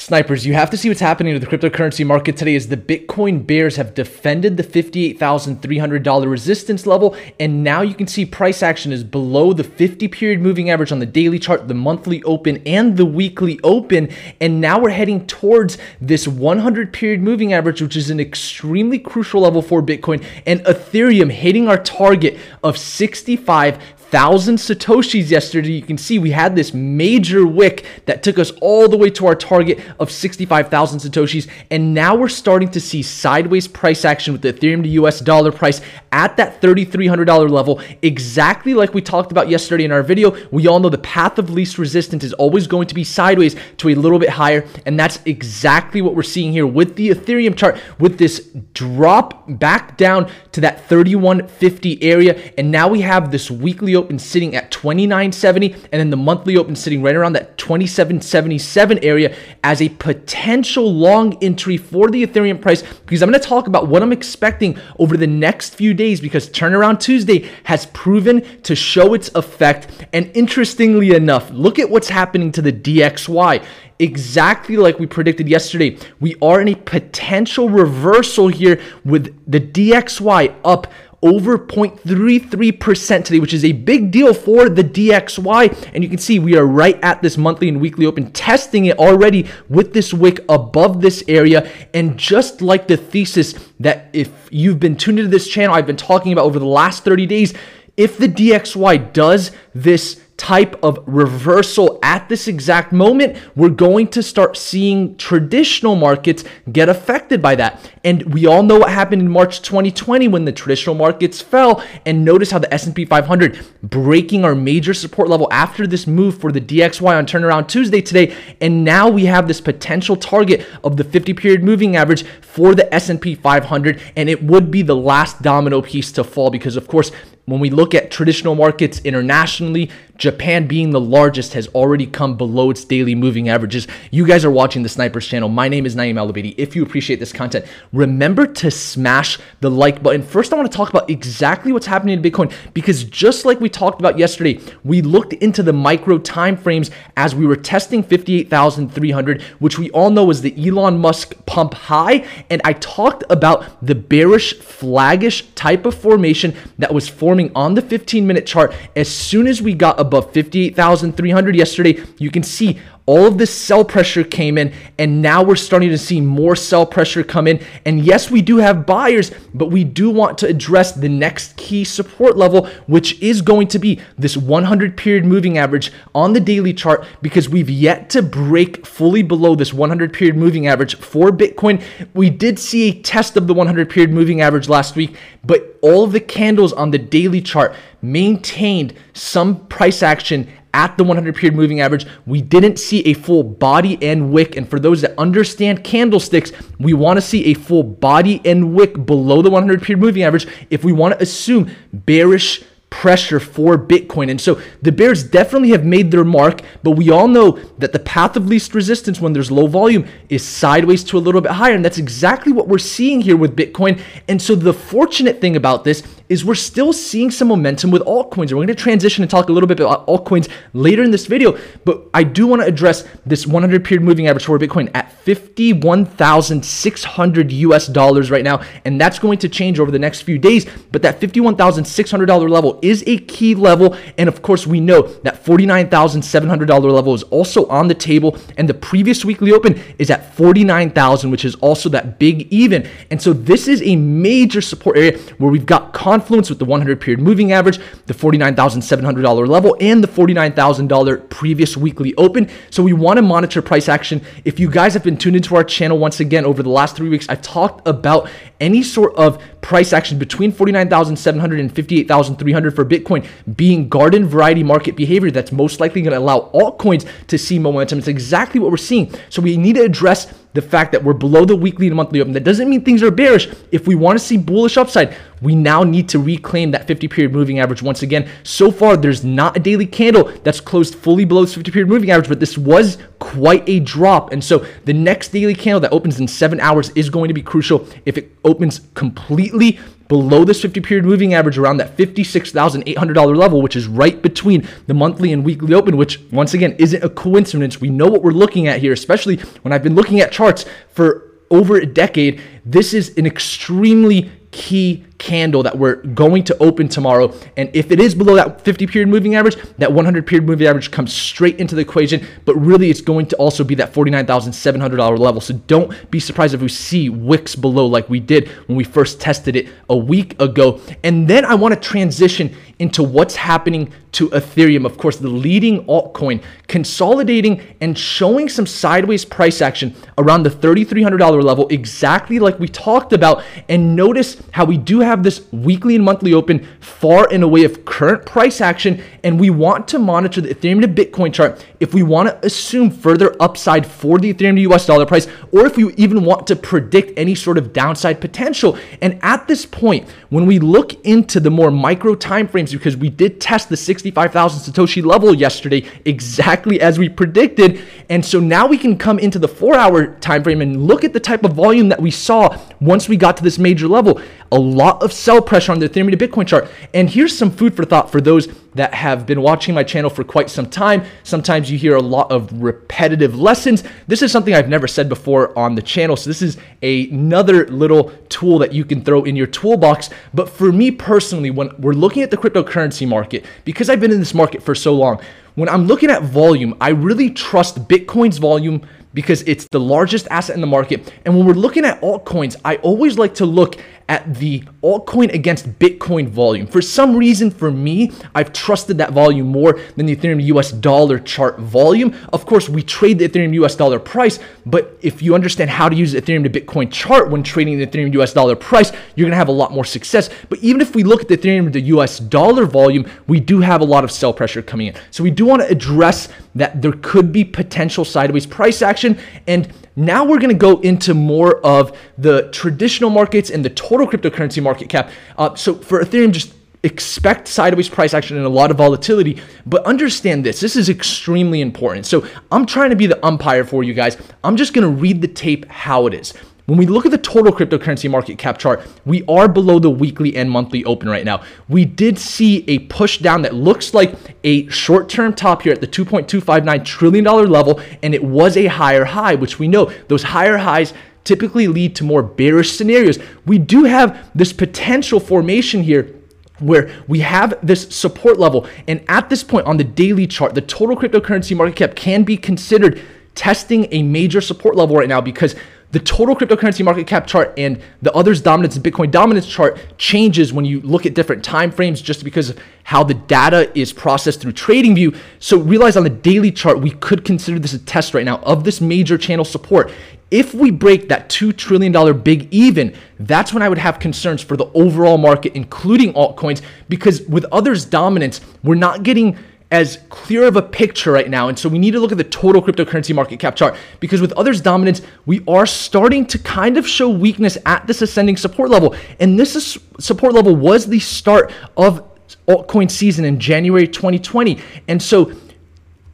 Snipers, you have to see what's happening to the cryptocurrency market today as the Bitcoin bears have defended the $58,300 resistance level. And now you can see price action is below the 50 period moving average on the daily chart, the monthly open, and the weekly open. And now we're heading towards this 100 period moving average, which is an extremely crucial level for Bitcoin and Ethereum hitting our target of 65 thousand satoshis yesterday. You can see we had this major wick that took us all the way to our target of 65,000 satoshis. And now we're starting to see sideways price action with the Ethereum to US dollar price at that $3,300 level, exactly like we talked about yesterday in our video. We all know the path of least resistance is always going to be sideways to a little bit higher. And that's exactly what we're seeing here with the Ethereum chart with this drop back down to that 3150 area. And now we have this weekly open sitting at 2970 and then the monthly open sitting right around that 2777 area as a potential long entry for the Ethereum price because I'm going to talk about what I'm expecting over the next few days because turnaround Tuesday has proven to show its effect and interestingly enough look at what's happening to the DXY exactly like we predicted yesterday. We are in a potential reversal here with the DXY up over 0.33% today, which is a big deal for the DXY. And you can see we are right at this monthly and weekly open, testing it already with this wick above this area. And just like the thesis that if you've been tuned into this channel, I've been talking about over the last 30 days, if the DXY does this type of reversal at this exact moment, we're going to start seeing traditional markets get affected by that. And we all know what happened in March 2020 when the traditional markets fell. And notice how the S&P 500 breaking our major support level after this move for the DXY on turnaround Tuesday today. And now we have this potential target of the 50 period moving average for the S&P 500 and it would be the last domino piece to fall because of course when we look at traditional markets internationally, Japan being the largest has already come below its daily moving averages. You guys are watching the Snipers channel. My name is Naeem Alabadi. If you appreciate this content, remember to smash the like button. First, I want to talk about exactly what's happening in Bitcoin because just like we talked about yesterday, we looked into the micro time frames as we were testing 58,300, which we all know is the Elon Musk pump high. And I talked about the bearish, flaggish type of formation that was forming on the 15 minute chart as soon as we got above 58,300 yesterday. You can see all of this sell pressure came in, and now we're starting to see more sell pressure come in. And yes, we do have buyers, but we do want to address the next key support level, which is going to be this 100 period moving average on the daily chart, because we've yet to break fully below this 100 period moving average for Bitcoin. We did see a test of the 100 period moving average last week, but all of the candles on the daily chart maintained some price action at the 100 period moving average. We didn't see a full body and wick. And for those that understand candlesticks, we want to see a full body and wick below the 100 period moving average if we want to assume bearish pressure for Bitcoin. And so the bears definitely have made their mark, but we all know that the path of least resistance when there's low volume is sideways to a little bit higher. And that's exactly what we're seeing here with Bitcoin. And so the fortunate thing about this is we're still seeing some momentum with altcoins. We're going to transition and talk a little bit about altcoins later in this video, but I do want to address this 100 period moving average for Bitcoin at 51,600 US dollars right now, and that's going to change over the next few days, but that 51,600 level is a key level, and of course we know that 49,700 level is also on the table, and the previous weekly open is at 49,000, which is also that big even, and so this is a major support area where we've got confluence with the 100 period moving average, the $49,700 level, and the $49,000 previous weekly open. So we want to monitor price action. If you guys have been tuned into our channel once again over the last three weeks, I've talked about any sort of price action between 49,700 and 58,300 for Bitcoin being garden variety market behavior that's most likely going to allow altcoins to see momentum. It's exactly what we're seeing. So we need to address the fact that we're below the weekly and monthly open. That doesn't mean things are bearish. If we want to see bullish upside, we now need to reclaim that 50 period moving average once again. So far, there's not a daily candle that's closed fully below this 50 period moving average, but this was quite a drop. And so the next daily candle that opens in seven hours is going to be crucial. If it opens completely below this 50 period moving average around that $56,800 level, which is right between the monthly and weekly open, which once again isn't a coincidence. We know what we're looking at here, especially when I've been looking at charts for over a decade. This is an extremely key candle that we're going to open tomorrow. And if it is below that 50 period moving average, that 100 period moving average comes straight into the equation. But really, it's going to also be that $49,700 level. So don't be surprised if we see wicks below like we did when we first tested it a week ago. And then I want to transition into what's happening to Ethereum. Of course, the leading altcoin, consolidating and showing some sideways price action around the $3,300 level, exactly like we talked about. And notice how we do have this weekly and monthly open far and away of current price action. And we want to monitor the Ethereum to Bitcoin chart if we want to assume further upside for the Ethereum to US dollar price, or if we even want to predict any sort of downside potential. And at this point, when we look into the more micro timeframes, because we did test the 65,000 Satoshi level yesterday exactly as we predicted. And so now we can come into the four hour time frame and look at the type of volume that we saw once we got to this major level. A lot of sell pressure on the Ethereum to Bitcoin chart. And here's some food for thought for those that have been watching my channel for quite some time. Sometimes you hear a lot of repetitive lessons. This is something I've never said before on the channel. So this is a, another little tool that you can throw in your toolbox. But for me personally, when we're looking at the cryptocurrency market, because I've been in this market for so long, when I'm looking at volume, I really trust Bitcoin's volume because it's the largest asset in the market. And when we're looking at altcoins, I always like to look at the altcoin against Bitcoin volume. For some reason, for me, I've trusted that volume more than the Ethereum US dollar chart volume. Of course, we trade the Ethereum US dollar price, but if you understand how to use the Ethereum to Bitcoin chart when trading the Ethereum US dollar price, you're gonna have a lot more success. But even if we look at the Ethereum to US dollar volume, we do have a lot of sell pressure coming in. So we do wanna address that there could be potential sideways price action and now we're going to go into more of the traditional markets and the total cryptocurrency market cap. Uh, so for Ethereum, just expect sideways price action and a lot of volatility, but understand this. This is extremely important. So I'm trying to be the umpire for you guys. I'm just going to read the tape how it is. When we look at the total cryptocurrency market cap chart, we are below the weekly and monthly open right now. We did see a push down that looks like a short term top here at the $2.259 trillion level, and it was a higher high, which we know those higher highs typically lead to more bearish scenarios. We do have this potential formation here where we have this support level. And at this point on the daily chart, the total cryptocurrency market cap can be considered testing a major support level right now because the total cryptocurrency market cap chart and the others dominance and Bitcoin dominance chart changes when you look at different time frames just because of how the data is processed through TradingView. So realize on the daily chart, we could consider this a test right now of this major channel support. If we break that $2 trillion big even, that's when I would have concerns for the overall market, including altcoins, because with others dominance, we're not getting as clear of a picture right now. And so we need to look at the total cryptocurrency market cap chart because with others dominance, we are starting to kind of show weakness at this ascending support level. And this is, support level was the start of altcoin season in January 2020. And so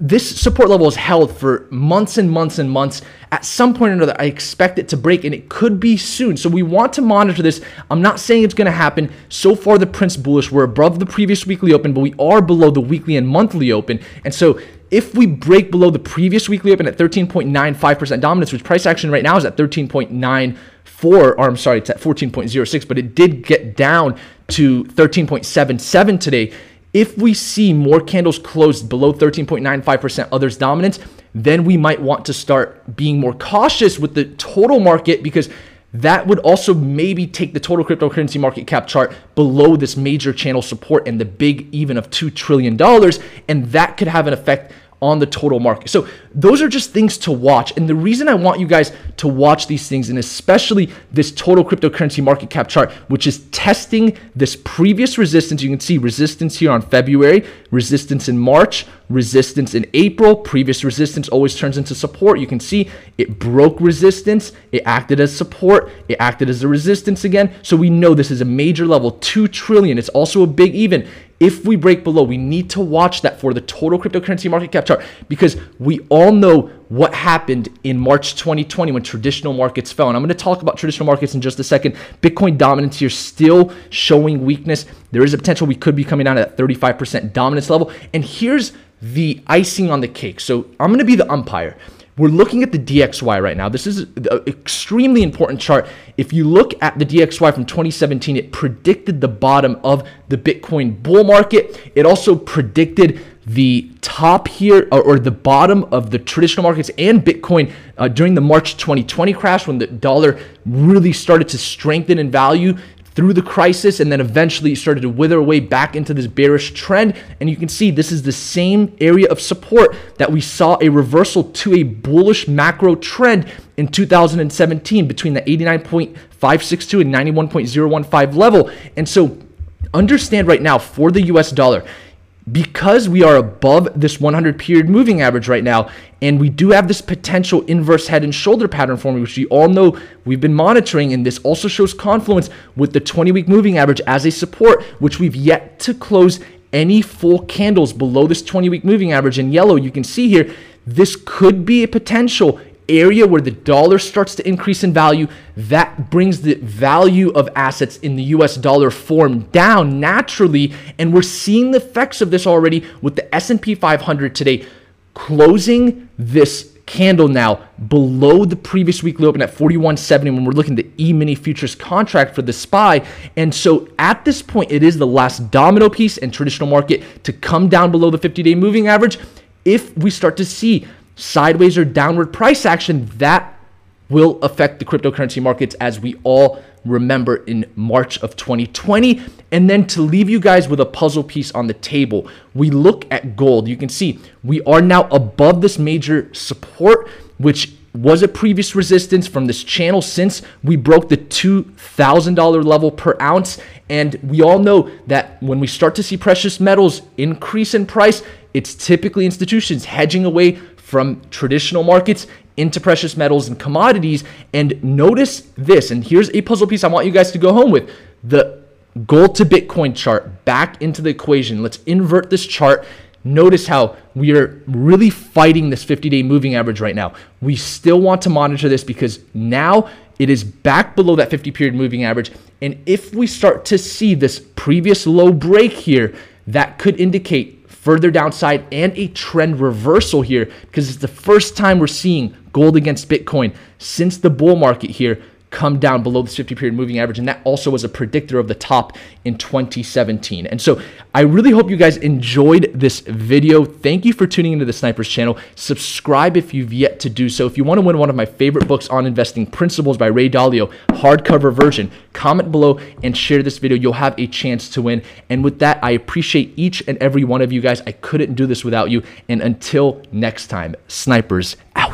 this support level is held for months and months and months. At some point or another, I expect it to break, and it could be soon. So we want to monitor this. I'm not saying it's going to happen. So far, the Prince bullish. We're above the previous weekly open, but we are below the weekly and monthly open. And so if we break below the previous weekly open at 13.95% dominance, which price action right now is at 13.94, or I'm sorry, it's at 14.06, but it did get down to 13.77 today if we see more candles closed below 13.95% others dominance, then we might want to start being more cautious with the total market because that would also maybe take the total cryptocurrency market cap chart below this major channel support and the big even of $2 trillion. And that could have an effect on the total market. So those are just things to watch. And the reason I want you guys to watch these things, and especially this total cryptocurrency market cap chart, which is testing this previous resistance. You can see resistance here on February, resistance in March, resistance in April. Previous resistance always turns into support. You can see it broke resistance. It acted as support. It acted as a resistance again. So we know this is a major level, 2 trillion. It's also a big even if we break below, we need to watch that for the total cryptocurrency market cap chart because we all know what happened in March 2020 when traditional markets fell. And I'm going to talk about traditional markets in just a second. Bitcoin dominance here still showing weakness. There is a potential we could be coming down at that 35% dominance level. And here's the icing on the cake. So I'm going to be the umpire. We're looking at the DXY right now. This is an extremely important chart. If you look at the DXY from 2017, it predicted the bottom of the Bitcoin bull market. It also predicted the top here or, the bottom of the traditional markets and Bitcoin uh, during the March 2020 crash when the dollar really started to strengthen in value through the crisis and then eventually started to wither away back into this bearish trend. And you can see this is the same area of support that we saw a reversal to a bullish macro trend in 2017 between the 89.562 and 91.015 level. And so understand right now for the US dollar, because we are above this 100 period moving average right now, and we do have this potential inverse head and shoulder pattern forming, which we all know we've been monitoring, and this also shows confluence with the 20 week moving average as a support, which we've yet to close any full candles below this 20 week moving average. In yellow, you can see here, this could be a potential area where the dollar starts to increase in value, that brings the value of assets in the US dollar form down naturally, and we're seeing the effects of this already with the S&P 500 today closing this candle now below the previous weekly open at 4170 when we're looking at the E-mini futures contract for the SPY. And so at this point, it is the last domino piece in traditional market to come down below the 50-day moving average. If we start to see sideways or downward price action, that will affect the cryptocurrency markets as we all remember in March of 2020. And then to leave you guys with a puzzle piece on the table, we look at gold. You can see we are now above this major support, which was a previous resistance from this channel since we broke the $2,000 level per ounce. And we all know that when we start to see precious metals increase in price, it's typically institutions hedging away from traditional markets into precious metals and commodities. And notice this, and here's a puzzle piece I want you guys to go home with the gold to Bitcoin chart back into the equation. Let's invert this chart. Notice how we are really fighting this 50 day moving average right now. We still want to monitor this because now it is back below that 50 period moving average. And if we start to see this previous low break here, that could indicate further downside and a trend reversal here because it's the first time we're seeing gold against Bitcoin since the bull market here come down below the 50 period moving average. And that also was a predictor of the top in 2017. And so I really hope you guys enjoyed this video. Thank you for tuning into the Snipers channel. Subscribe if you've yet to do so. If you want to win one of my favorite books on investing principles by Ray Dalio, hardcover version, comment below and share this video. You'll have a chance to win. And with that, I appreciate each and every one of you guys. I couldn't do this without you. And until next time, Snipers out.